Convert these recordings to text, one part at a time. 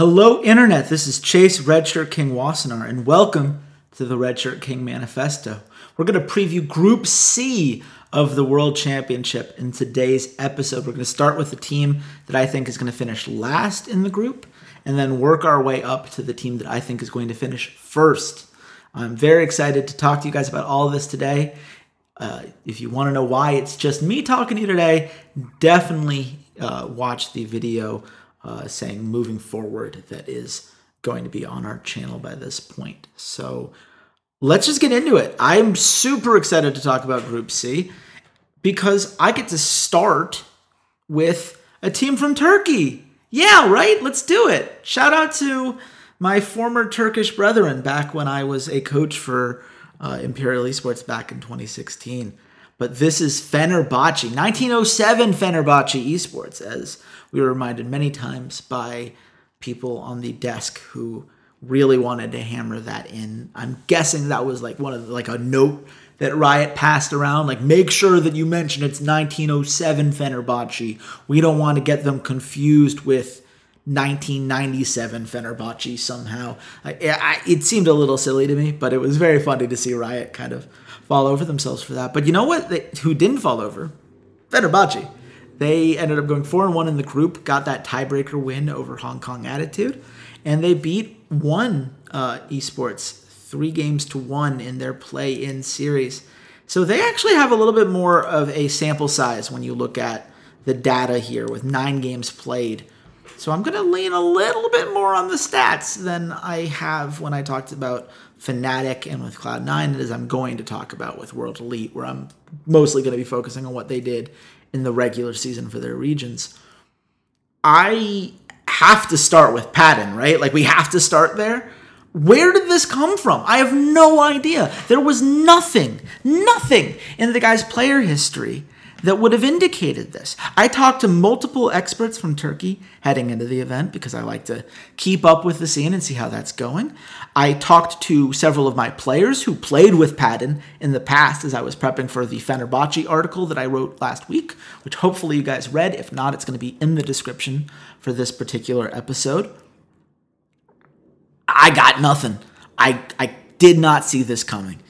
Hello, Internet. This is Chase Redshirt King Wassenaar, and welcome to the Redshirt King Manifesto. We're going to preview Group C of the World Championship in today's episode. We're going to start with the team that I think is going to finish last in the group, and then work our way up to the team that I think is going to finish first. I'm very excited to talk to you guys about all of this today. Uh, if you want to know why it's just me talking to you today, definitely uh, watch the video uh, saying moving forward that is going to be on our channel by this point. So let's just get into it. I'm super excited to talk about Group C because I get to start with a team from Turkey. Yeah, right? Let's do it. Shout out to my former Turkish brethren back when I was a coach for uh, Imperial Esports back in 2016. But this is Fenerbahce, 1907 Fenerbahce Esports, as we were reminded many times by people on the desk who really wanted to hammer that in. I'm guessing that was like one of the, like a note that Riot passed around. Like, make sure that you mention it's 1907 Fenerbahce. We don't want to get them confused with 1997 Fenerbahce somehow. I, I, it seemed a little silly to me, but it was very funny to see Riot kind of fall over themselves for that. But you know what? They, who didn't fall over? Fenerbahce. They ended up going four and one in the group, got that tiebreaker win over Hong Kong Attitude, and they beat one uh, esports three games to one in their play-in series. So they actually have a little bit more of a sample size when you look at the data here with nine games played. So I'm going to lean a little bit more on the stats than I have when I talked about Fnatic and with Cloud9 as I'm going to talk about with World Elite, where I'm mostly going to be focusing on what they did in the regular season for their regions. I have to start with Padden, right? Like we have to start there. Where did this come from? I have no idea. There was nothing, nothing in the guy's player history that would have indicated this. I talked to multiple experts from Turkey heading into the event because I like to keep up with the scene and see how that's going. I talked to several of my players who played with Padden in the past as I was prepping for the Fenerbahce article that I wrote last week, which hopefully you guys read. If not, it's going to be in the description for this particular episode. I got nothing. I, I did not see this coming.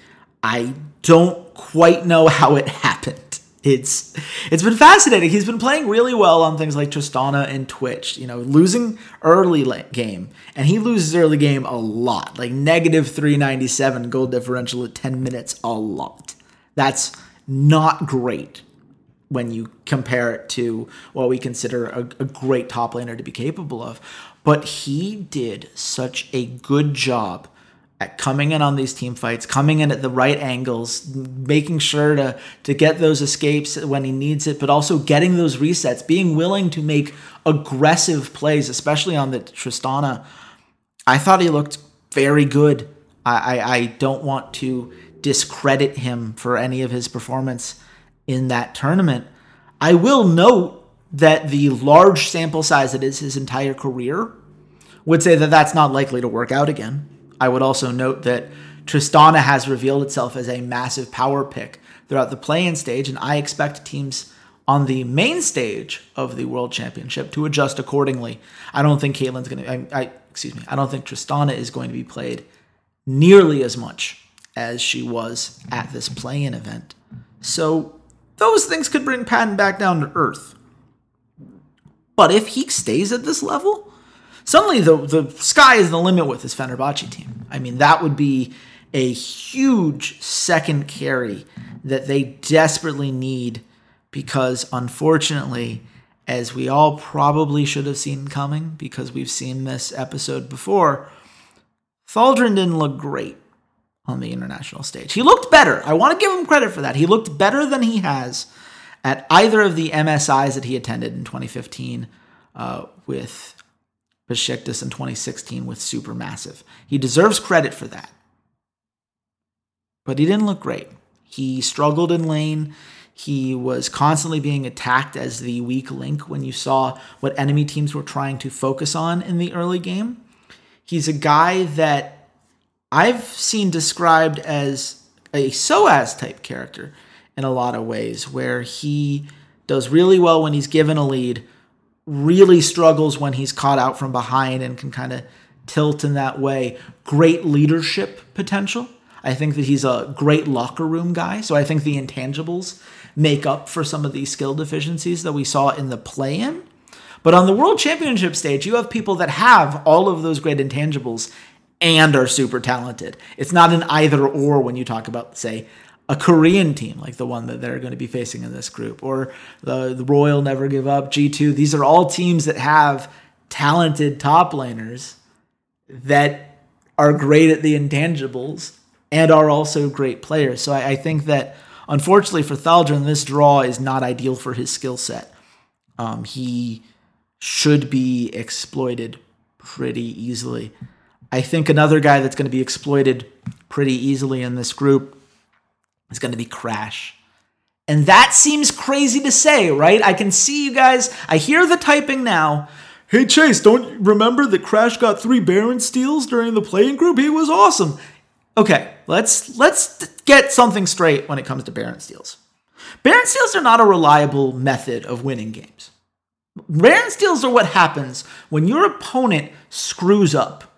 I don't quite know how it happened it's it's been fascinating. He's been playing really well on things like Tristana and Twitch. You know, losing early game, and he loses early game a lot, like negative three ninety seven gold differential at ten minutes, a lot. That's not great when you compare it to what we consider a, a great top laner to be capable of. But he did such a good job at coming in on these team fights, coming in at the right angles, making sure to to get those escapes when he needs it, but also getting those resets, being willing to make aggressive plays, especially on the Tristana. I thought he looked very good. I, I, I don't want to discredit him for any of his performance in that tournament. I will note that the large sample size that is his entire career would say that that's not likely to work out again. I would also note that Tristana has revealed itself as a massive power pick throughout the play-in stage, and I expect teams on the main stage of the World Championship to adjust accordingly. I don't think Caitlyn's going to. I, excuse me. I don't think Tristana is going to be played nearly as much as she was at this play-in event. So those things could bring Padden back down to earth. But if he stays at this level, suddenly the the sky is the limit with this Fenerbahce team. I mean, that would be a huge second carry that they desperately need because unfortunately, as we all probably should have seen coming because we've seen this episode before, Thaldrn didn't look great on the international stage. He looked better. I want to give him credit for that. He looked better than he has at either of the MSIs that he attended in 2015 uh, with Besiktas in 2016 with Supermassive. He deserves credit for that. But he didn't look great. He struggled in lane. He was constantly being attacked as the weak link when you saw what enemy teams were trying to focus on in the early game. He's a guy that I've seen described as a Soaz type character in a lot of ways, where he does really well when he's given a lead, really struggles when he's caught out from behind and can kind of tilt in that way. Great leadership potential. I think that he's a great locker room guy. So I think the intangibles make up for some of these skill deficiencies that we saw in the play in. But on the world championship stage, you have people that have all of those great intangibles and are super talented. It's not an either or when you talk about, say, a Korean team like the one that they're going to be facing in this group, or the, the Royal Never Give Up, G2. These are all teams that have talented top laners that are great at the intangibles and are also great players. So I, I think that unfortunately for Thaldrn, this draw is not ideal for his skill set. Um, he should be exploited pretty easily. I think another guy that's going to be exploited pretty easily in this group is going to be Crash. And that seems crazy to say, right? I can see you guys, I hear the typing now. Hey Chase, don't remember that Crash got three Baron steals during the play-in group? He was awesome. Okay, let's let's get something straight when it comes to Baron steals. Baron steals are not a reliable method of winning games. Baron steals are what happens when your opponent screws up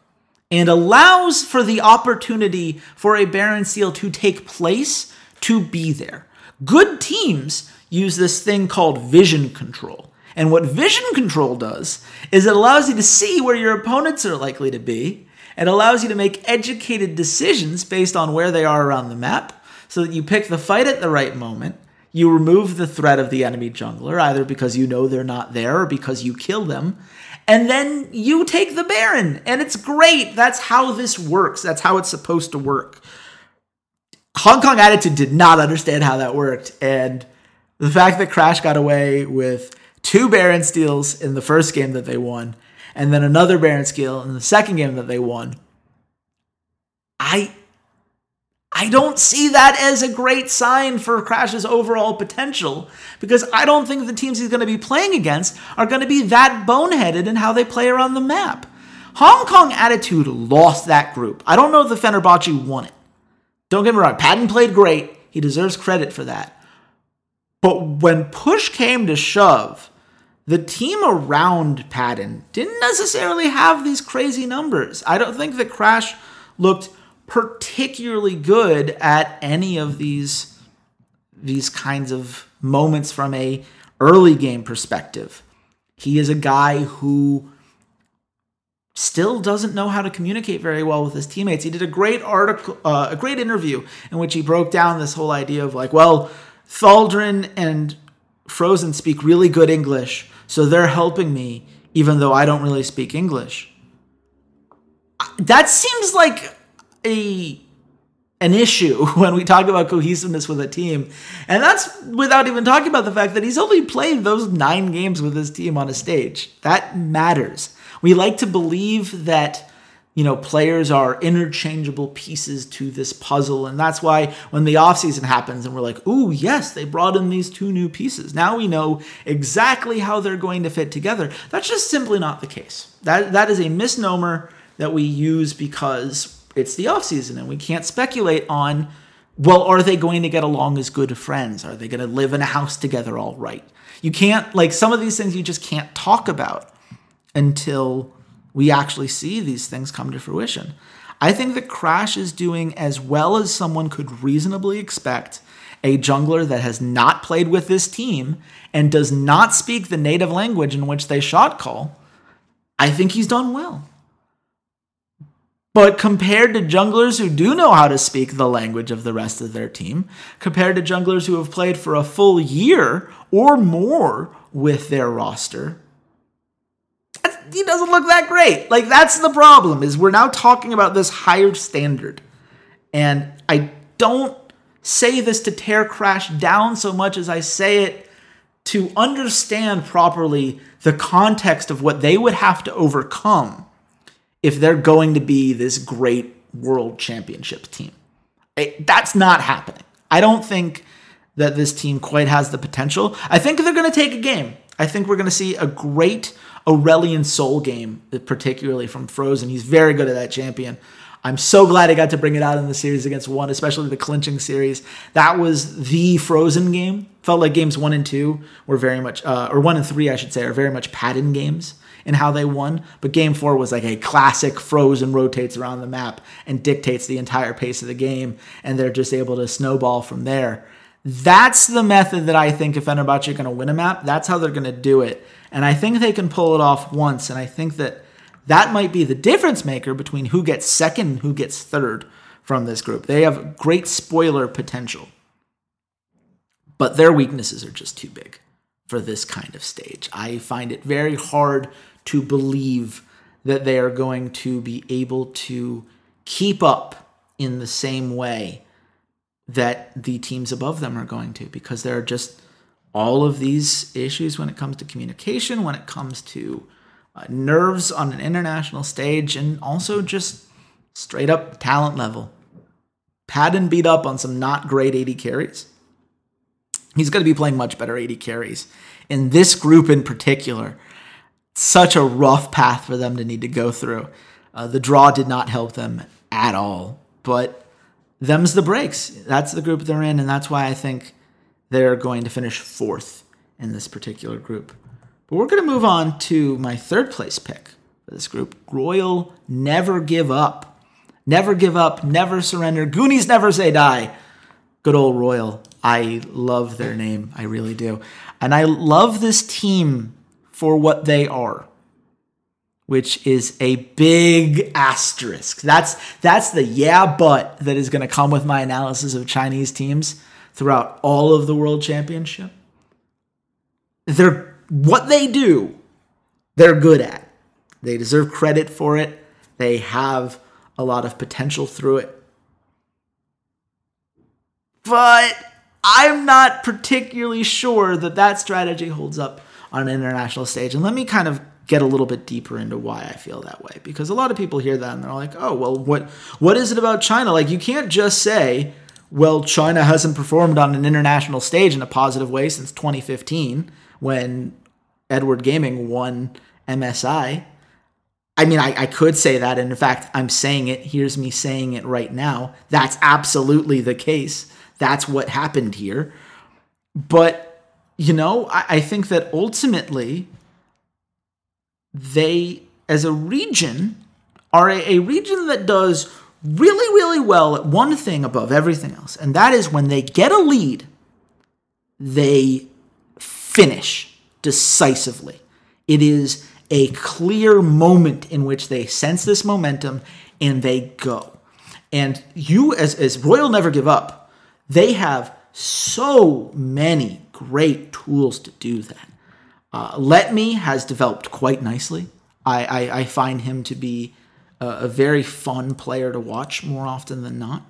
and allows for the opportunity for a Baron steal to take place to be there. Good teams use this thing called vision control. And what vision control does is it allows you to see where your opponents are likely to be. It allows you to make educated decisions based on where they are around the map so that you pick the fight at the right moment. You remove the threat of the enemy jungler, either because you know they're not there or because you kill them. And then you take the Baron. And it's great. That's how this works. That's how it's supposed to work. Hong Kong Attitude did not understand how that worked. And the fact that Crash got away with two Baron steals in the first game that they won, and then another Baron steal in the second game that they won, I I don't see that as a great sign for Crash's overall potential because I don't think the teams he's going to be playing against are going to be that boneheaded in how they play around the map. Hong Kong Attitude lost that group. I don't know if the Fenerbahce won it. Don't get me wrong, Padden played great. He deserves credit for that. But when push came to shove, the team around Padden didn't necessarily have these crazy numbers. I don't think that Crash looked particularly good at any of these these kinds of moments from a early game perspective. He is a guy who still doesn't know how to communicate very well with his teammates. He did a great article, uh, a great interview in which he broke down this whole idea of like, well, Thaldrn and Frozen speak really good English, so they're helping me even though I don't really speak English. That seems like a an issue when we talk about cohesiveness with a team. And that's without even talking about the fact that he's only played those 9 games with his team on a stage. That matters. We like to believe that you know players are interchangeable pieces to this puzzle and that's why when the offseason happens and we're like ooh yes they brought in these two new pieces now we know exactly how they're going to fit together. That's just simply not the case. That that is a misnomer that we use because it's the offseason and we can't speculate on well are they going to get along as good friends? Are they going to live in a house together all right? You can't like some of these things you just can't talk about until we actually see these things come to fruition. I think that Crash is doing as well as someone could reasonably expect a jungler that has not played with this team and does not speak the native language in which they shot call. I think he's done well. But compared to junglers who do know how to speak the language of the rest of their team, compared to junglers who have played for a full year or more with their roster, he doesn't look that great. Like that's the problem is we're now talking about this higher standard. And I don't say this to tear Crash down so much as I say it to understand properly the context of what they would have to overcome if they're going to be this great world championship team. It, that's not happening. I don't think that this team quite has the potential. I think they're going to take a game. I think we're going to see a great Aurelion Sol game, particularly from Frozen. He's very good at that champion. I'm so glad I got to bring it out in the series against one, especially the clinching series. That was the Frozen game. Felt like games one and two were very much, uh, or one and three, I should say, are very much Padden games in how they won. But game four was like a classic Frozen rotates around the map and dictates the entire pace of the game, and they're just able to snowball from there. That's the method that I think if Fenerbahce are going to win a map, that's how they're going to do it. And I think they can pull it off once. And I think that that might be the difference maker between who gets second and who gets third from this group. They have great spoiler potential, but their weaknesses are just too big for this kind of stage. I find it very hard to believe that they are going to be able to keep up in the same way that the teams above them are going to because there are just all of these issues when it comes to communication, when it comes to uh, nerves on an international stage, and also just straight up talent level. Padden beat up on some not great AD carries. He's going to be playing much better AD carries. In this group in particular, such a rough path for them to need to go through. Uh, the draw did not help them at all, but them's the breaks. That's the group they're in, and that's why I think they're going to finish fourth in this particular group. But we're going to move on to my third place pick for this group Royal Never Give Up. Never give up, never surrender. Goonies never say die. Good old Royal. I love their name. I really do. And I love this team for what they are, which is a big asterisk. That's that's the yeah but that is going to come with my analysis of Chinese teams throughout all of the world championship. They're what they do, they're good at. They deserve credit for it. They have a lot of potential through it. But I'm not particularly sure that that strategy holds up on an international stage. And let me kind of get a little bit deeper into why I feel that way because a lot of people hear that and they're like, "Oh, well what what is it about China? Like you can't just say well, China hasn't performed on an international stage in a positive way since 2015 when Edward Gaming won MSI. I mean, I, I, could say that, and in fact, I'm saying it. Here's me saying it right now. That's absolutely the case. That's what happened here. But, you know, I, I think that ultimately, they, as a region, are a, a region that does really, really well at one thing above everything else, and that is when they get a lead, they finish decisively. It is a clear moment in which they sense this momentum and they go. And you, as, as Royal Never Give Up, they have so many great tools to do that. Uh, Letme has developed quite nicely. I, I, I find him to be a, very fun player to watch more often than not.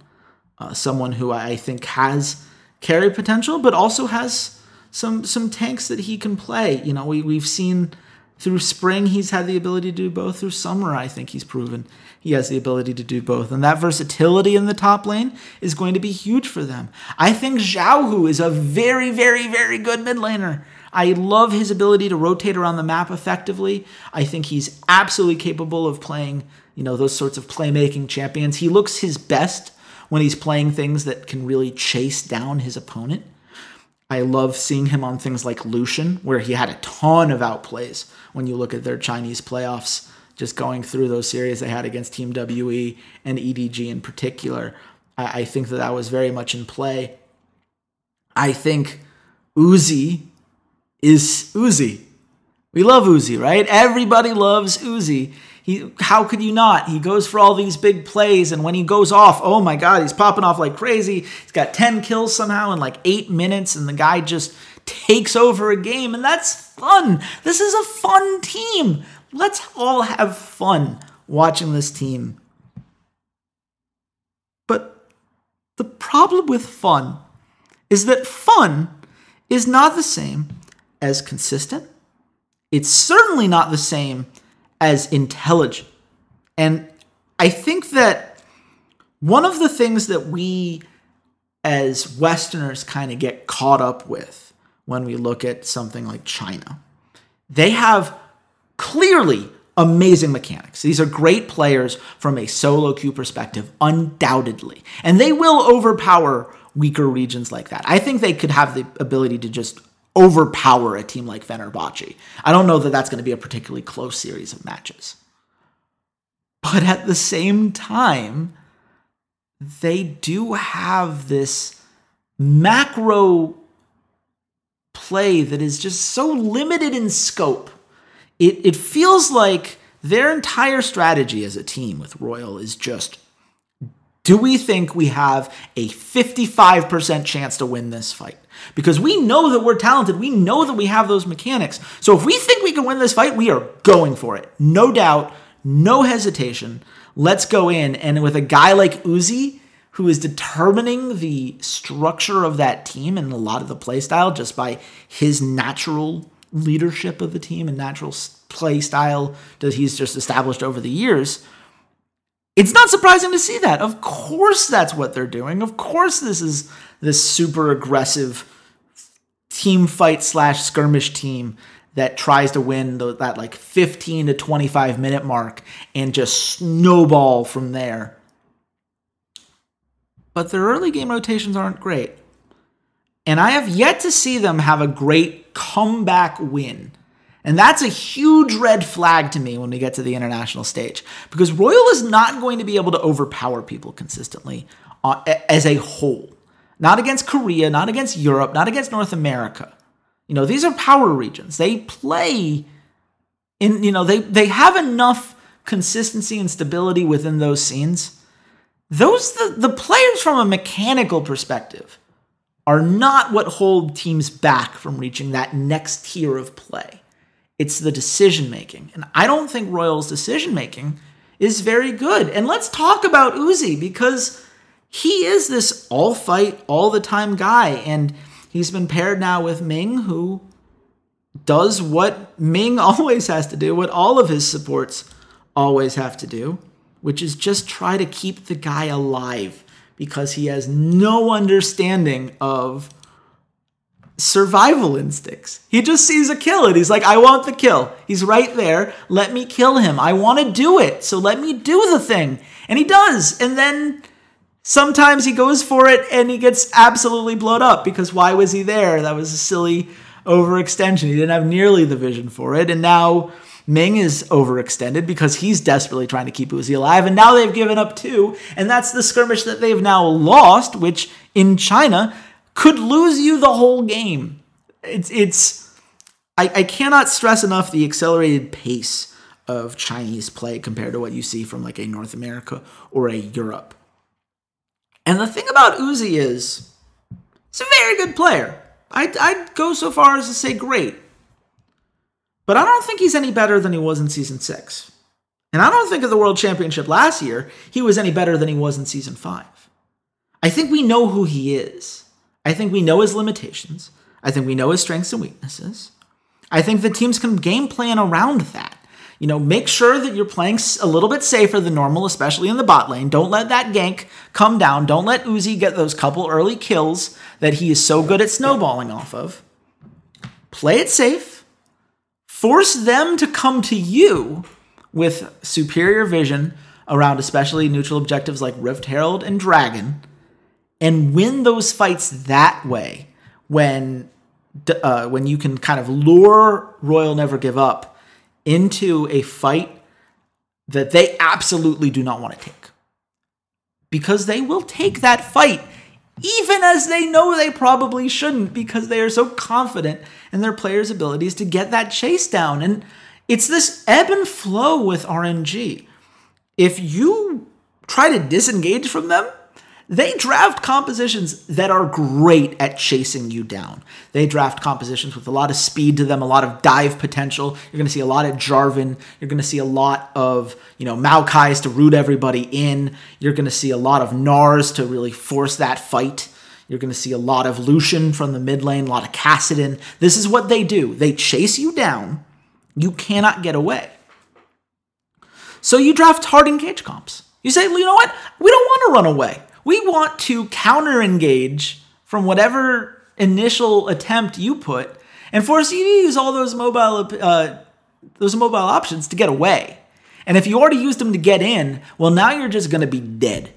Uh, someone who I think has carry potential, but also has some some tanks that he can play. You know, we we've seen through spring he's had the ability to do both. Through summer, I think he's proven he has the ability to do both, and that versatility in the top lane is going to be huge for them. I think Xiaohu is a very very very good mid laner. I love his ability to rotate around the map effectively. I think he's absolutely capable of playing you know, those sorts of playmaking champions. He looks his best when he's playing things that can really chase down his opponent. I love seeing him on things like Lucian, where he had a ton of outplays when you look at their Chinese playoffs, just going through those series they had against Team WE and EDG in particular. I, I think that that was very much in play. I think Uzi is Uzi. We love Uzi, right? Everybody loves Uzi. He, how could you not? He goes for all these big plays, and when he goes off, oh my God, he's popping off like crazy. He's got 10 kills somehow in like eight minutes, and the guy just takes over a game, and that's fun. This is a fun team. Let's all have fun watching this team. But the problem with fun is that fun is not the same as consistent. It's certainly not the same as intelligent. And I think that one of the things that we as Westerners kind of get caught up with when we look at something like China, they have clearly amazing mechanics. These are great players from a solo queue perspective, undoubtedly. And they will overpower weaker regions like that. I think they could have the ability to just overpower a team like Fenerbahce. I don't know that that's going to be a particularly close series of matches. But at the same time, they do have this macro play that is just so limited in scope. It, it feels like their entire strategy as a team with Royal is just do we think we have a 55% chance to win this fight? Because we know that we're talented. We know that we have those mechanics. So if we think we can win this fight, we are going for it. No doubt, no hesitation. Let's go in. And with a guy like Uzi, who is determining the structure of that team and a lot of the play style just by his natural leadership of the team and natural play style that he's just established over the years it's not surprising to see that. Of course, that's what they're doing. Of course, this is this super aggressive team fight slash skirmish team that tries to win the, that like 15 to 25 minute mark and just snowball from there. But their early game rotations aren't great. And I have yet to see them have a great comeback win and that's a huge red flag to me when we get to the international stage because Royal is not going to be able to overpower people consistently uh, as a whole. Not against Korea, not against Europe, not against North America. You know, these are power regions. They play in, you know, they, they have enough consistency and stability within those scenes. Those, the, the players from a mechanical perspective are not what hold teams back from reaching that next tier of play. It's the decision making. And I don't think Royal's decision making is very good. And let's talk about Uzi because he is this all fight, all the time guy. And he's been paired now with Ming, who does what Ming always has to do, what all of his supports always have to do, which is just try to keep the guy alive because he has no understanding of survival instincts. He just sees a kill and he's like, I want the kill. He's right there. Let me kill him. I want to do it. So let me do the thing. And he does. And then sometimes he goes for it and he gets absolutely blown up because why was he there? That was a silly overextension. He didn't have nearly the vision for it. And now Ming is overextended because he's desperately trying to keep Uzi alive. And now they've given up two. And that's the skirmish that they've now lost, which in China could lose you the whole game. It's it's I, I cannot stress enough the accelerated pace of Chinese play compared to what you see from like a North America or a Europe. And the thing about Uzi is he's a very good player. I'd, I'd go so far as to say great. But I don't think he's any better than he was in season six. And I don't think of the World Championship last year, he was any better than he was in season five. I think we know who he is. I think we know his limitations. I think we know his strengths and weaknesses. I think the teams can game plan around that. You know, make sure that you're playing a little bit safer than normal, especially in the bot lane. Don't let that gank come down. Don't let Uzi get those couple early kills that he is so good at snowballing off of. Play it safe. Force them to come to you with superior vision around especially neutral objectives like Rift Herald and Dragon and win those fights that way when uh, when you can kind of lure Royal Never Give Up into a fight that they absolutely do not want to take. Because they will take that fight, even as they know they probably shouldn't, because they are so confident in their players' abilities to get that chase down. And it's this ebb and flow with RNG. If you try to disengage from them, they draft compositions that are great at chasing you down. They draft compositions with a lot of speed to them, a lot of dive potential. You're going to see a lot of Jarvan. You're going to see a lot of, you know, Maokai's to root everybody in. You're going to see a lot of Nars to really force that fight. You're going to see a lot of Lucian from the mid lane, a lot of Kassadin. This is what they do. They chase you down. You cannot get away. So you draft hard engage comps. You say, you know what? We don't want to run away. We want to counter engage from whatever initial attempt you put and force you to use all those mobile uh, those mobile options to get away. And if you already used them to get in, well, now you're just going to be dead.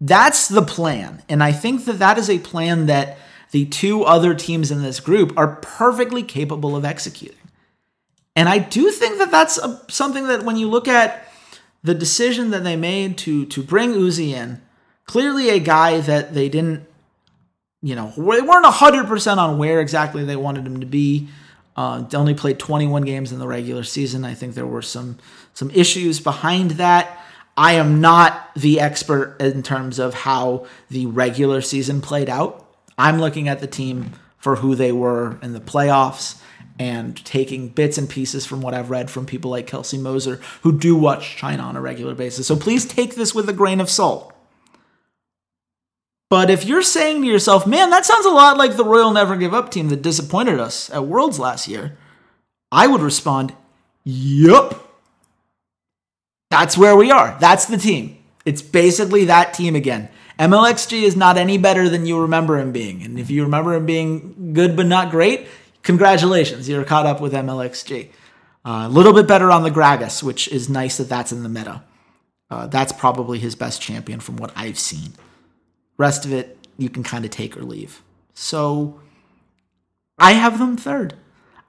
That's the plan. And I think that that is a plan that the two other teams in this group are perfectly capable of executing. And I do think that that's a, something that when you look at the decision that they made to to bring Uzi in, clearly a guy that they didn't, you know, they weren't 100% on where exactly they wanted him to be. Uh, they only played 21 games in the regular season. I think there were some some issues behind that. I am not the expert in terms of how the regular season played out. I'm looking at the team for who they were in the playoffs and taking bits and pieces from what I've read from people like Kelsey Moser who do watch China on a regular basis. So please take this with a grain of salt. But if you're saying to yourself, man, that sounds a lot like the Royal Never Give Up team that disappointed us at Worlds last year, I would respond, yup. That's where we are. That's the team. It's basically that team again. MLXG is not any better than you remember him being. And if you remember him being good but not great, congratulations, you're caught up with MLXG. Uh, a little bit better on the Gragas, which is nice that that's in the meta. Uh, that's probably his best champion from what I've seen. Rest of it, you can kind of take or leave. So I have them third.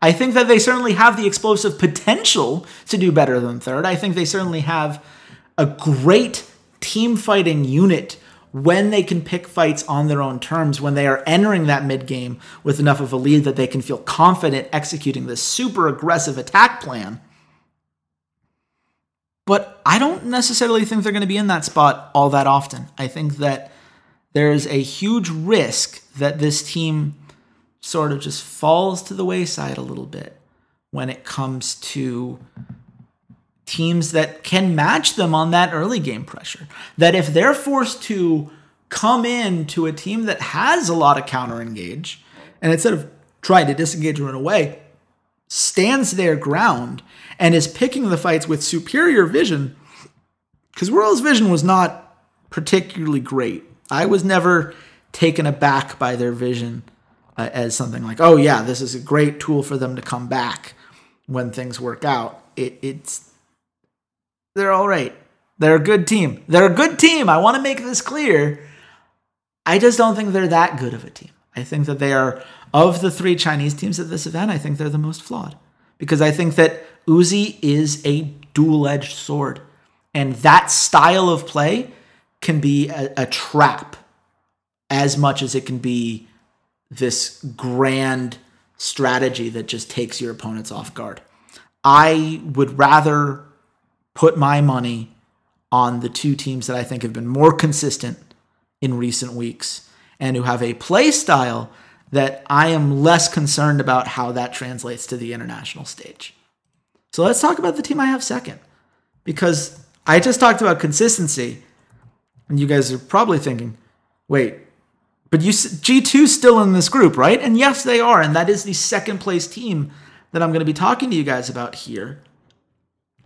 I think that they certainly have the explosive potential to do better than third. I think they certainly have a great team fighting unit when they can pick fights on their own terms, when they are entering that mid game with enough of a lead that they can feel confident executing this super aggressive attack plan. But I don't necessarily think they're going to be in that spot all that often. I think that there's a huge risk that this team sort of just falls to the wayside a little bit when it comes to teams that can match them on that early game pressure. That if they're forced to come in to a team that has a lot of counter engage, and instead of trying to disengage or run away, stands their ground and is picking the fights with superior vision, because Royal's vision was not particularly great. I was never taken aback by their vision uh, as something like, oh yeah, this is a great tool for them to come back when things work out. It, it's they're all right. They're a good team. They're a good team. I want to make this clear. I just don't think they're that good of a team. I think that they are, of the three Chinese teams at this event, I think they're the most flawed. Because I think that Uzi is a dual edged sword. And that style of play can be a, a, trap as much as it can be this grand strategy that just takes your opponents off guard. I would rather put my money on the two teams that I think have been more consistent in recent weeks and who have a play style that I am less concerned about how that translates to the international stage. So let's talk about the team I have second because I just talked about consistency and you guys are probably thinking, wait, but you G2 still in this group, right? And yes, they are, and that is the second place team that I'm going to be talking to you guys about here.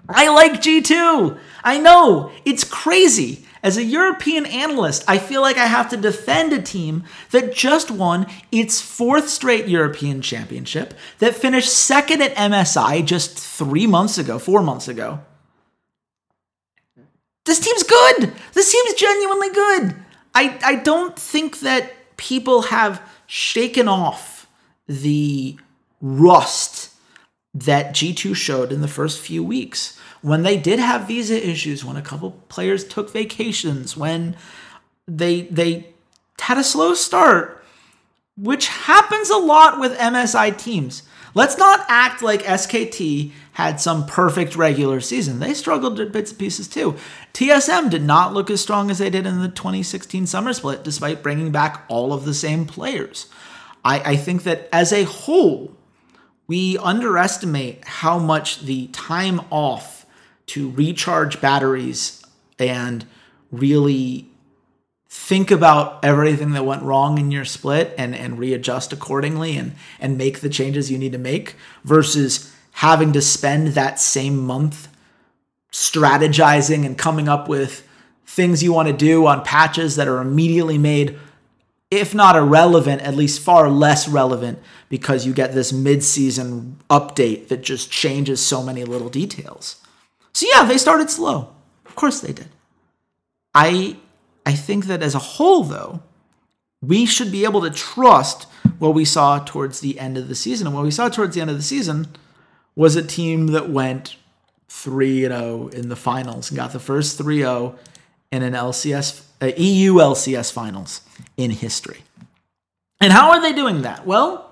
I like G2. I know, it's crazy. As a European analyst, I feel like I have to defend a team that just won its fourth straight European championship, that finished second at MSI just three months ago, four months ago. This team's good. This team's genuinely good. I, I don't think that people have shaken off the rust that G2 showed in the first few weeks. When they did have visa issues, when a couple players took vacations, when they they had a slow start, which happens a lot with MSI teams. Let's not act like SKT had some perfect regular season. They struggled at bits and pieces too. TSM did not look as strong as they did in the 2016 summer split, despite bringing back all of the same players. I, I think that as a whole, we underestimate how much the time off to recharge batteries and really think about everything that went wrong in your split and, and readjust accordingly and, and make the changes you need to make versus having to spend that same month strategizing and coming up with things you want to do on patches that are immediately made if not irrelevant, at least far less relevant because you get this mid-season update that just changes so many little details. So yeah, they started slow. Of course they did. I I think that as a whole though, we should be able to trust what we saw towards the end of the season. And what we saw towards the end of the season was a team that went 3 0 in the finals and got the first 3 0 in an LCS, uh, EU LCS finals in history. And how are they doing that? Well,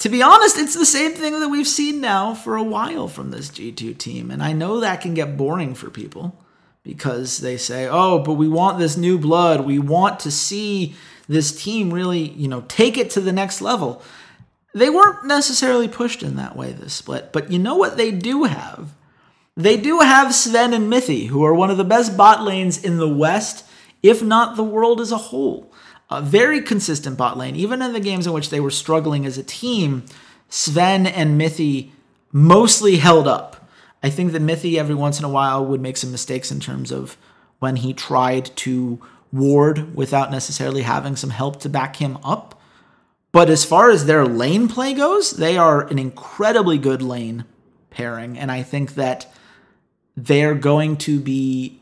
to be honest, it's the same thing that we've seen now for a while from this G2 team. And I know that can get boring for people because they say, oh, but we want this new blood. We want to see this team really, you know, take it to the next level. They weren't necessarily pushed in that way this split, but you know what they do have? They do have Zven and Mithy, who are one of the best bot lanes in the West, if not the world as a whole. A very consistent bot lane, even in the games in which they were struggling as a team. Zven and Mithy mostly held up. I think that Mithy every once in a while would make some mistakes in terms of when he tried to ward without necessarily having some help to back him up. But as far as their lane play goes, they are an incredibly good lane pairing. And I think that they're going to be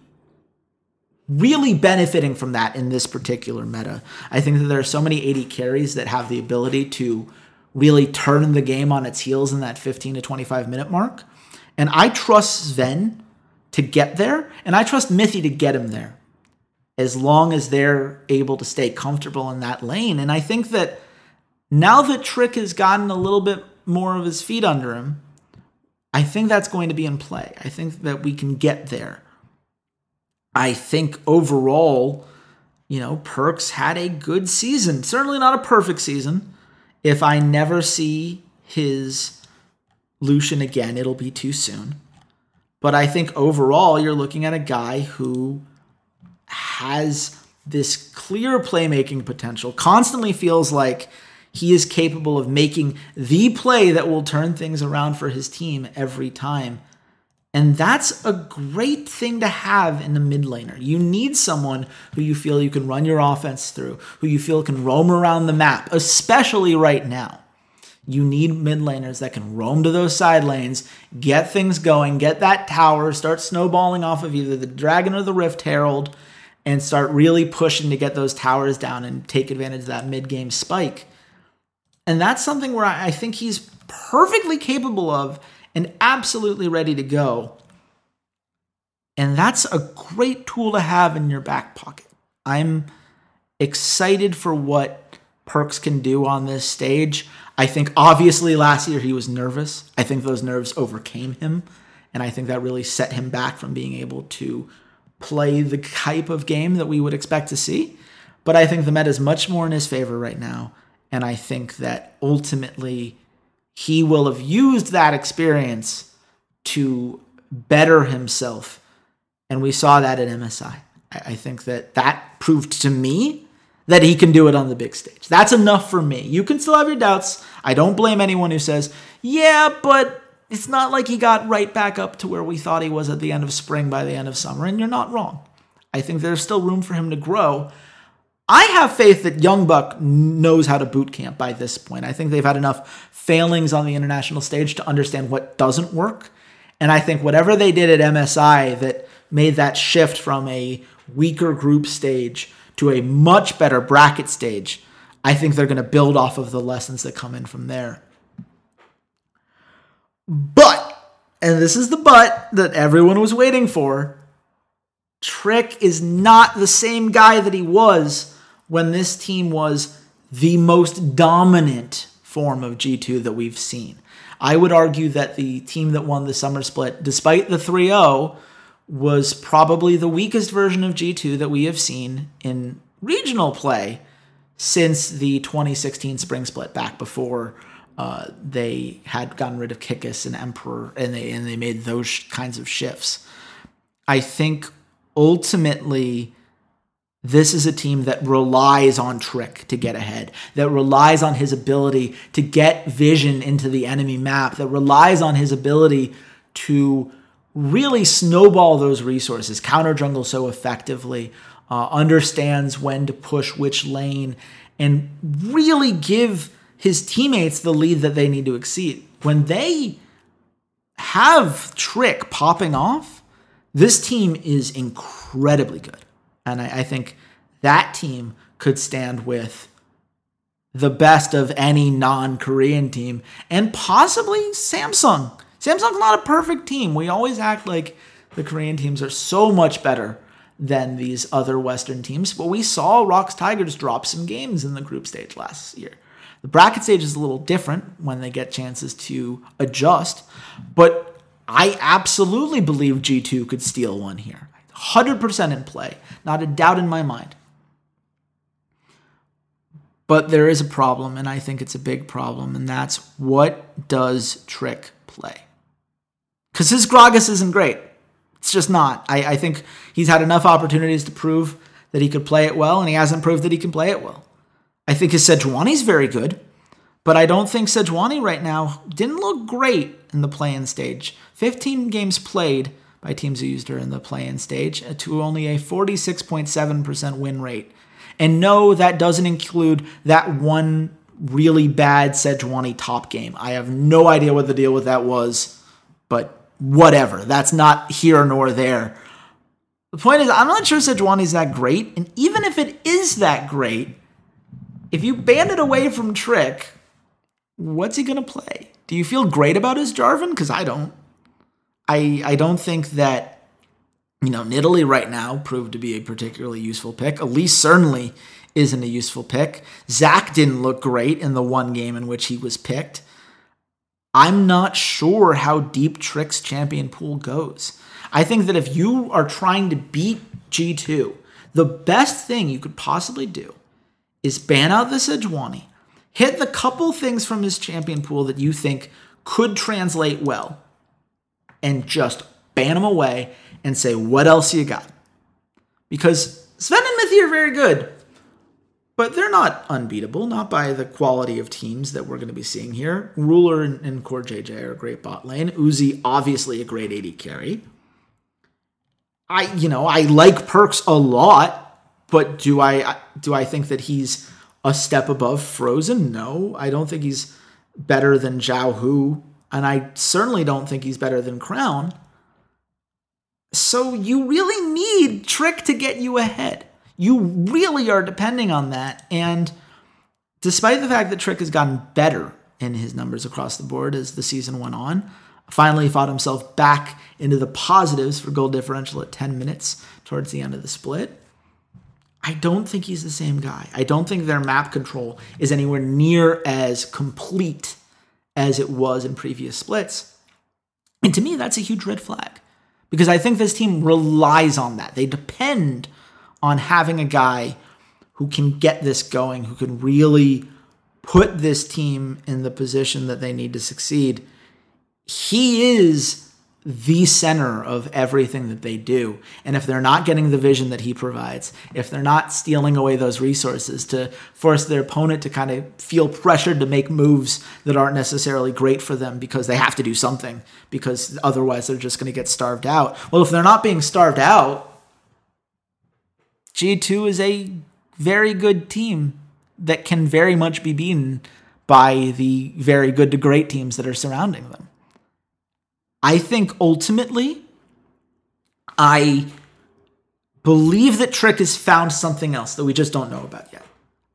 really benefiting from that in this particular meta. I think that there are so many AD carries that have the ability to really turn the game on its heels in that 15 to 25 minute mark. And I trust Zven to get there, and I trust Mithy to get him there as long as they're able to stay comfortable in that lane. And I think that now that Trick has gotten a little bit more of his feet under him, I think that's going to be in play. I think that we can get there. I think overall, you know, Perkz had a good season. Certainly not a perfect season. If I never see his Lucian again, it'll be too soon. But I think overall, you're looking at a guy who has this clear playmaking potential, constantly feels like he is capable of making the play that will turn things around for his team every time. And that's a great thing to have in the mid laner. You need someone who you feel you can run your offense through, who you feel can roam around the map, especially right now. You need mid laners that can roam to those side lanes, get things going, get that tower, start snowballing off of either the Dragon or the Rift Herald, and start really pushing to get those towers down and take advantage of that mid game spike. And that's something where I think he's perfectly capable of and absolutely ready to go. And that's a great tool to have in your back pocket. I'm excited for what Perkz can do on this stage. I think obviously last year he was nervous. I think those nerves overcame him. And I think that really set him back from being able to play the type of game that we would expect to see. But I think the meta is much more in his favor right now. And I think that ultimately he will have used that experience to better himself. And we saw that at MSI. I think that that proved to me that he can do it on the big stage. That's enough for me. You can still have your doubts. I don't blame anyone who says, yeah, but it's not like he got right back up to where we thought he was at the end of spring by the end of summer. And you're not wrong. I think there's still room for him to grow. I have faith that YoungBuck knows how to boot camp by this point. I think they've had enough failings on the international stage to understand what doesn't work. And I think whatever they did at MSI that made that shift from a weaker group stage to a much better bracket stage, I think they're going to build off of the lessons that come in from there. But, and this is the but that everyone was waiting for, Trick is not the same guy that he was when this team was the most dominant form of G2 that we've seen. I would argue that the team that won the summer split, despite the 3 0, was probably the weakest version of G2 that we have seen in regional play since the 2016 spring split back before uh, they had gotten rid of Kikis and Emperor and they and they made those kinds of shifts. I think ultimately this is a team that relies on Trick to get ahead, that relies on his ability to get vision into the enemy map, that relies on his ability to really snowball those resources, counter jungle so effectively uh, understands when to push which lane, and really give his teammates the lead that they need to exceed. When they have Trick popping off, this team is incredibly good. And I, I think that team could stand with the best of any non Korean team and possibly Samsung. Samsung's not a perfect team. We always act like the Korean teams are so much better than these other Western teams, but we saw ROX Tigers drop some games in the group stage last year. The bracket stage is a little different when they get chances to adjust, but I absolutely believe G2 could steal one here. 100% in play, not a doubt in my mind. But there is a problem, and I think it's a big problem, and that's what does Trick play? Because his Gragas isn't great. It's just not. I, I think he's had enough opportunities to prove that he could play it well, and he hasn't proved that he can play it well. I think his Sejuani's very good, but I don't think Sejuani right now didn't look great in the play-in stage. 15 games played by teams who used her in the play-in stage uh, to only a 46.7% win rate. And no, that doesn't include that one really bad Sejuani top game. I have no idea what the deal with that was, but whatever. That's not here nor there. The point is, I'm not sure Sejuani's that great. And even if it is that great, if you ban it away from Trick, what's he going to play? Do you feel great about his Jarvan? Because I don't. I, I don't think that you know, Nidalee right now proved to be a particularly useful pick. Elise certainly isn't a useful pick. Zac didn't look great in the one game in which he was picked. I'm not sure how deep Trick's champion pool goes. I think that if you are trying to beat G2, the best thing you could possibly do is ban out the Sejuani, hit the couple things from his champion pool that you think could translate well, and just ban them away and say, what else you got? Because Zven and Mithy are very good, but they're not unbeatable, not by the quality of teams that we're going to be seeing here. Ruler and, and CoreJJ are a great bot lane. Uzi, obviously a great AD carry. I, you know, I like Perkz a lot, but do I do I think that he's a step above Frozen? No, I don't think he's better than Xiao Hu, and I certainly don't think he's better than Crown. So you really need Trick to get you ahead. You really are depending on that. And despite the fact that Trick has gotten better in his numbers across the board as the season went on, finally fought himself back into the positives for gold differential at 10 minutes towards the end of the split. I don't think he's the same guy. I don't think their map control is anywhere near as complete as it was in previous splits. And to me, that's a huge red flag because I think this team relies on that. They depend on having a guy who can get this going, who can really put this team in the position that they need to succeed. He is the center of everything that they do. And if they're not getting the vision that he provides, if they're not stealing away those resources to force their opponent to kind of feel pressured to make moves that aren't necessarily great for them because they have to do something, because otherwise they're just going to get starved out. Well, if they're not being starved out, G2 is a very good team that can very much be beaten by the very good to great teams that are surrounding them. I think ultimately, I believe that Trick has found something else that we just don't know about yet.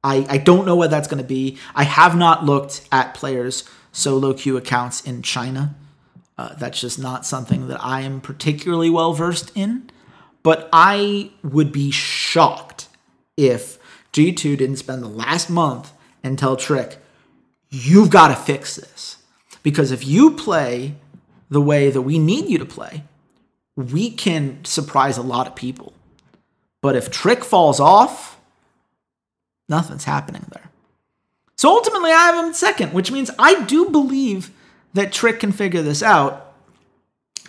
I, I don't know what that's going to be. I have not looked at players' solo queue accounts in China. Uh, that's just not something that I am particularly well versed in. But I would be shocked if G2 didn't spend the last month and tell Trick, you've got to fix this. Because if you play the way that we need you to play, we can surprise a lot of people. But if Trick falls off, nothing's happening there. So ultimately, I have him second, which means I do believe that Trick can figure this out,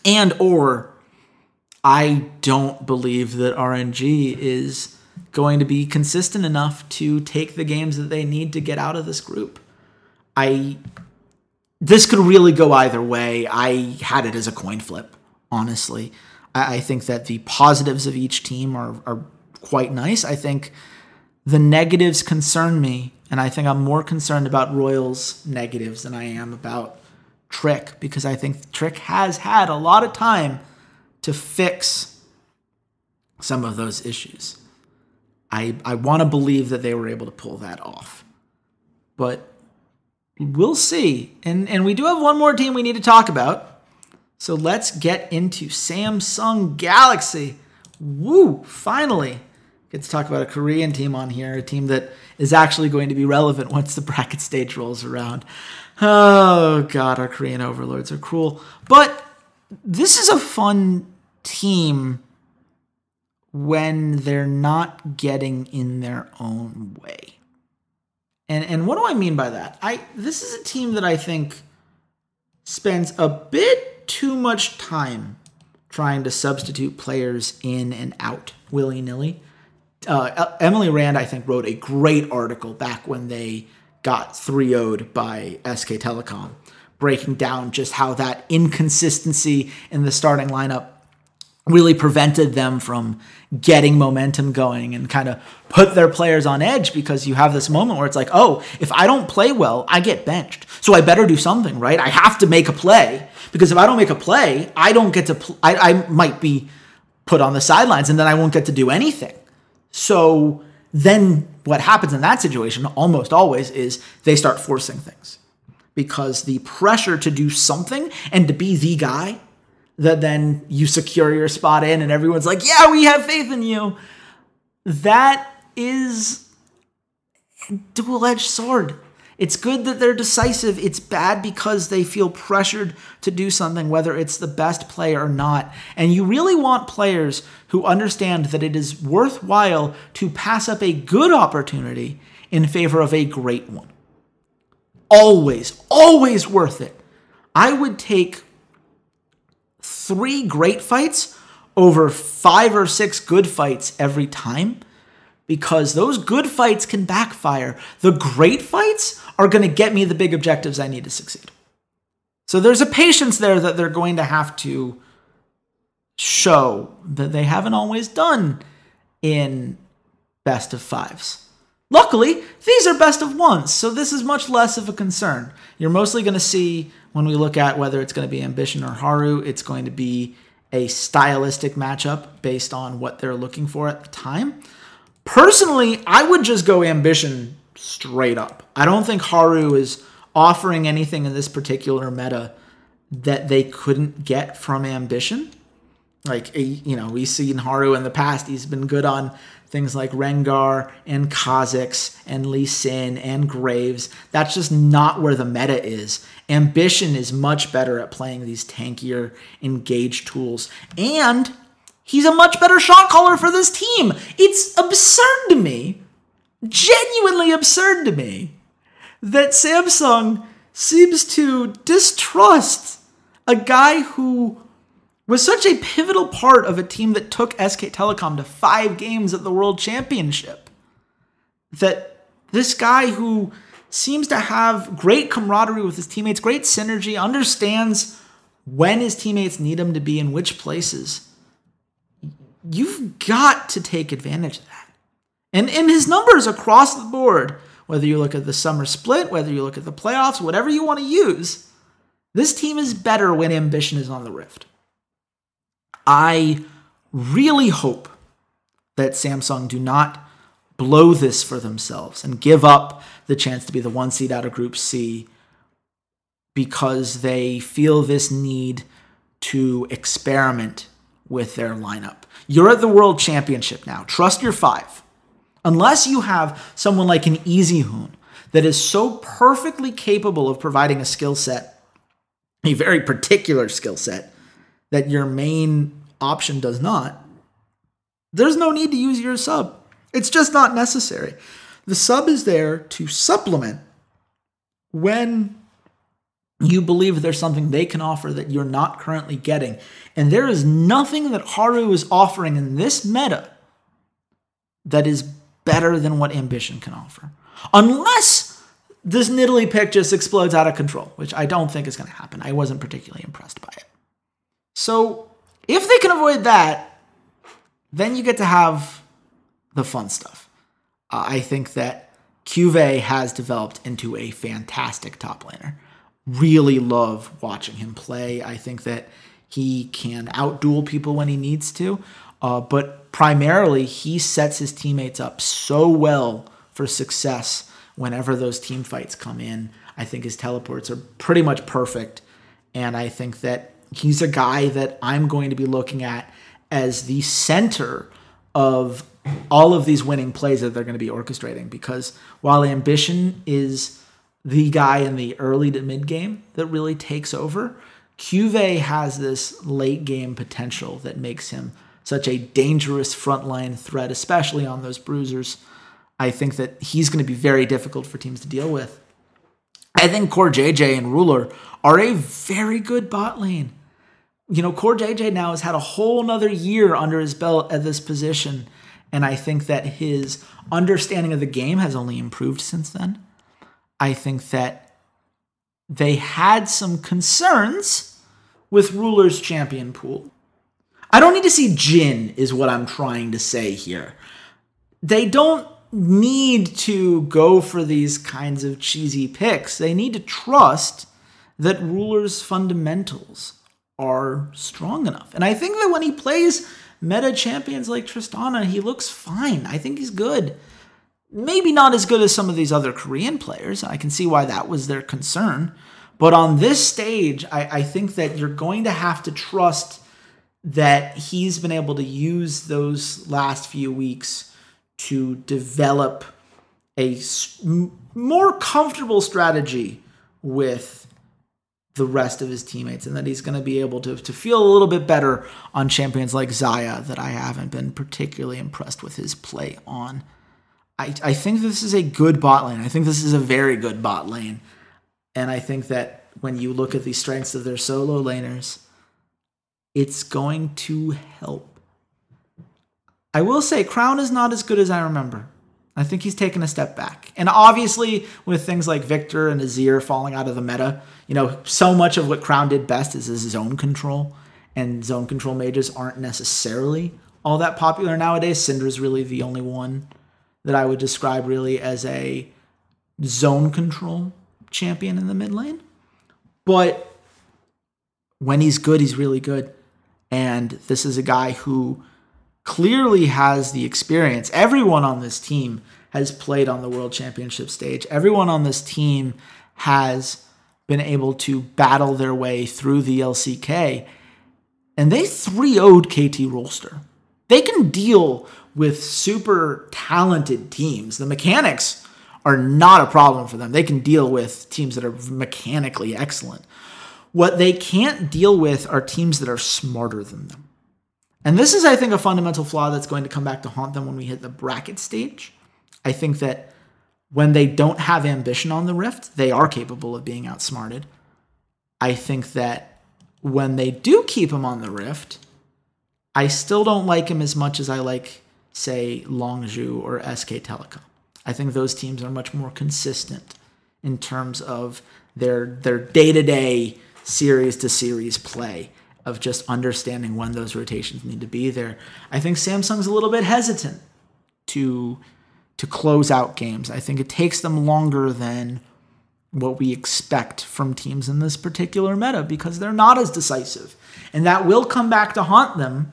and or I don't believe that RNG is going to be consistent enough to take the games that they need to get out of this group. I this could really go either way. I had it as a coin flip, honestly. I, I think that the positives of each team are, are quite nice. I think the negatives concern me, and I think I'm more concerned about Royals' negatives than I am about Trick because I think Trick has had a lot of time to fix some of those issues. I, I want to believe that they were able to pull that off. But we'll see. And, and we do have one more team we need to talk about. So let's get into Samsung Galaxy. Woo! Finally, get to talk about a Korean team on here, a team that is actually going to be relevant once the bracket stage rolls around. Oh, God, our Korean overlords are cruel. But this is a fun team when they're not getting in their own way. And and what do I mean by that? I this is a team that I think spends a bit too much time trying to substitute players in and out willy-nilly. Uh, Emily Rand, I think, wrote a great article back when they got 3 0 by SK Telecom, breaking down just how that inconsistency in the starting lineup really prevented them from getting momentum going and kind of put their players on edge because you have this moment where it's like, oh, if I don't play well, I get benched. So I better do something, right? I have to make a play because if I don't make a play, I don't get to, pl- I, I might be put on the sidelines and then I won't get to do anything. So then what happens in that situation almost always is they start forcing things because the pressure to do something and to be the guy that then you secure your spot in and everyone's like, yeah, we have faith in you. That is dual edged sword. It's good that they're decisive. It's bad because they feel pressured to do something, whether it's the best play or not. And you really want players who understand that it is worthwhile to pass up a good opportunity in favor of a great one. Always, always worth it. I would take three great fights over five or six good fights every time because those good fights can backfire. The great fights are going to get me the big objectives I need to succeed. So there's a patience there that they're going to have to show that they haven't always done in best of fives. Luckily, these are best of ones, so this is much less of a concern. You're mostly going to see when we look at whether it's going to be Ambition or Haru, it's going to be a stylistic matchup based on what they're looking for at the time. Personally, I would just go Ambition straight up. I don't think Haru is offering anything in this particular meta that they couldn't get from Ambition. Like, eh, you know, we've seen Haru in the past, he's been good on things like Rengar and Kha'Zix and Lee Sin and Graves. That's just not where the meta is. Ambition is much better at playing these tankier engage tools. And he's a much better shot caller for this team. It's absurd to me, genuinely absurd to me, that Samsung seems to distrust a guy who was such a pivotal part of a team that took SK Telecom to five games at the World Championship. That this guy who seems to have great camaraderie with his teammates, great synergy, understands when his teammates need him to be in which places. You've got to take advantage of that. And, in his numbers across the board, whether you look at the summer split, whether you look at the playoffs, whatever you want to use, this team is better when ambition is on the rift. I really hope that Samsung do not blow this for themselves and give up the chance to be the one seed out of Group C because they feel this need to experiment with their lineup. You're at the World Championship now. Trust your five. Unless you have someone like an Easyhoon that is so perfectly capable of providing a skill set, a very particular skill set, that your main option does not, there's no need to use your sub. It's just not necessary. The sub is there to supplement when you believe there's something they can offer that you're not currently getting. And there is nothing that Haru is offering in this meta that is better than what Ambition can offer. Unless this Nidalee pick just explodes out of control, which I don't think is going to happen. I wasn't particularly impressed by it. So if they can avoid that, then you get to have the fun stuff. Uh, I think that CuVee has developed into a fantastic top laner. Really love watching him play. I think that he can outduel people when he needs to, uh, but primarily he sets his teammates up so well for success whenever those team fights come in. I think his teleports are pretty much perfect, and I think that he's a guy that I'm going to be looking at as the center of all of these winning plays that they're going to be orchestrating because while ambition is the guy in the early to mid game that really takes over, CuVee has this late game potential that makes him such a dangerous frontline threat, especially on those bruisers. I think that he's going to be very difficult for teams to deal with. I think CoreJJ and Ruler are a very good bot lane. You know, CoreJJ now has had a whole nother year under his belt at this position and I think that his understanding of the game has only improved since then. I think that they had some concerns with Ruler's champion pool. I don't need to see Jhin, is what I'm trying to say here. They don't need to go for these kinds of cheesy picks. They need to trust that Ruler's fundamentals are strong enough. And I think that when he plays meta champions like Tristana, he looks fine. I think he's good. Maybe not as good as some of these other Korean players. I can see why that was their concern. But on this stage, I, I think that you're going to have to trust that he's been able to use those last few weeks to develop a more comfortable strategy with the rest of his teammates and that he's going to be able to, to feel a little bit better on champions like Xayah that I haven't been particularly impressed with his play on. I, I think this is a good bot lane. I think this is a very good bot lane. And I think that when you look at the strengths of their solo laners, it's going to help. I will say Crown is not as good as I remember. I think he's taken a step back. And obviously, with things like Viktor and Azir falling out of the meta, you know, so much of what Crown did best is his zone control. And zone control mages aren't necessarily all that popular nowadays. Syndra's really the only one that I would describe really as a zone control champion in the mid lane. But when he's good, he's really good. And this is a guy who clearly has the experience. Everyone on this team has played on the World Championship stage. Everyone on this team has been able to battle their way through the LCK. And they 3 0'd KT Rolster. They can deal with super talented teams. The mechanics are not a problem for them. They can deal with teams that are mechanically excellent. What they can't deal with are teams that are smarter than them. And this is, I think, a fundamental flaw that's going to come back to haunt them when we hit the bracket stage. I think that when they don't have ambition on the Rift, they are capable of being outsmarted. I think that when they do keep him on the Rift, I still don't like him as much as I like, say, Longzhu or SK Telecom. I think those teams are much more consistent in terms of their their day to day, series to series play of just understanding when those rotations need to be there. I think Samsung's a little bit hesitant to to close out games. I think it takes them longer than what we expect from teams in this particular meta because they're not as decisive. And that will come back to haunt them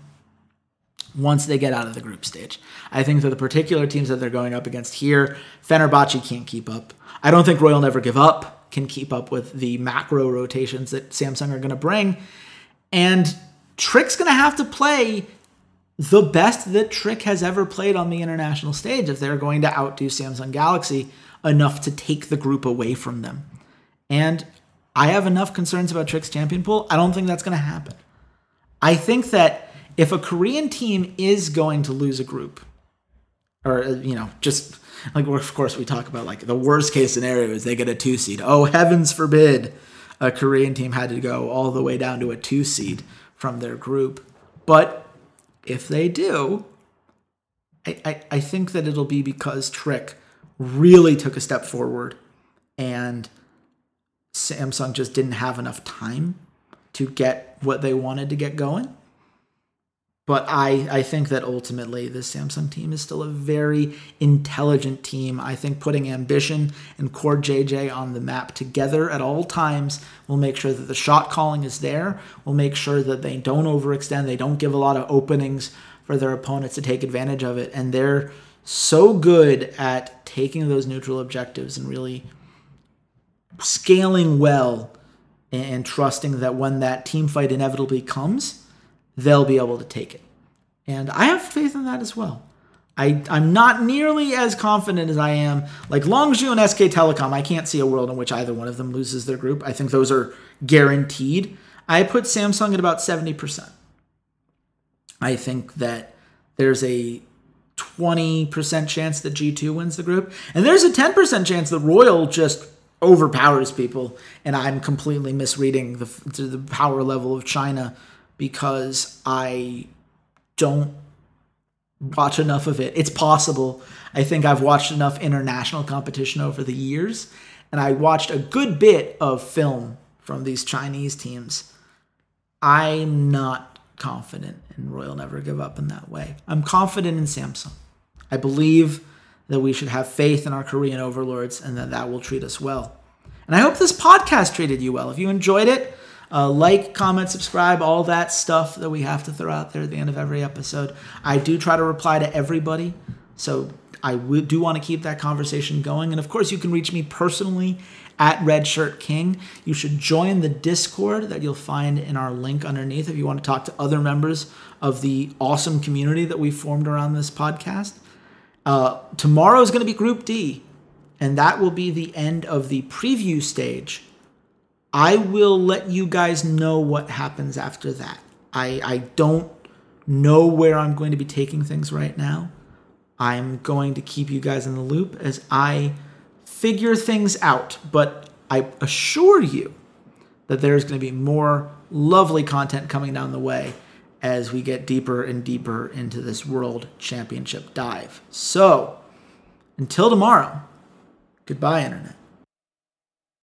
once they get out of the group stage. I think that the particular teams that they're going up against here, Fenerbahce can't keep up. I don't think Royal Never Give Up can keep up with the macro rotations that Samsung are going to bring. And Trick's going to have to play the best that Trick has ever played on the international stage if they're going to outdo Samsung Galaxy enough to take the group away from them. And I have enough concerns about Trick's champion pool. I don't think that's going to happen. I think that if a Korean team is going to lose a group, or, uh, you know, just like, of course, we talk about like the worst case scenario is they get a two seed. Oh, heavens forbid a Korean team had to go all the way down to a two seed from their group. But if they do, I, I, I think that it'll be because Trick really took a step forward and Samsung just didn't have enough time to get what they wanted to get going. But I, I think that ultimately this Samsung team is still a very intelligent team. I think putting ambition and CoreJJ on the map together at all times will make sure that the shot calling is there. Will make sure that they don't overextend. They don't give a lot of openings for their opponents to take advantage of it. And they're so good at taking those neutral objectives and really scaling well and trusting that when that team fight inevitably comes, they'll be able to take it. And I have faith in that as well. I, I'm not nearly as confident as I am. Like Longzhu and SK Telecom, I can't see a world in which either one of them loses their group. I think those are guaranteed. I put Samsung at about 70%. I think that there's a 20% chance that G2 wins the group. And there's a 10% chance that Royal just overpowers people. And I'm completely misreading the, the power level of China because I don't watch enough of it. It's possible. I think I've watched enough international competition over the years, and I watched a good bit of film from these Chinese teams. I'm not confident in Royal Never Give Up in that way. I'm confident in Samsung. I believe that we should have faith in our Korean overlords and that that will treat us well. And I hope this podcast treated you well. If you enjoyed it, uh, like, comment, subscribe, all that stuff that we have to throw out there at the end of every episode. I do try to reply to everybody, so I w- do want to keep that conversation going. And of course, you can reach me personally at Red Shirt King. You should join the Discord that you'll find in our link underneath if you want to talk to other members of the awesome community that we formed around this podcast. Uh, tomorrow is going to be Group D, and that will be the end of the preview stage I will let you guys know what happens after that. I, I don't know where I'm going to be taking things right now. I'm going to keep you guys in the loop as I figure things out, but I assure you that there's going to be more lovely content coming down the way as we get deeper and deeper into this World Championship dive. So, until tomorrow, goodbye, Internet.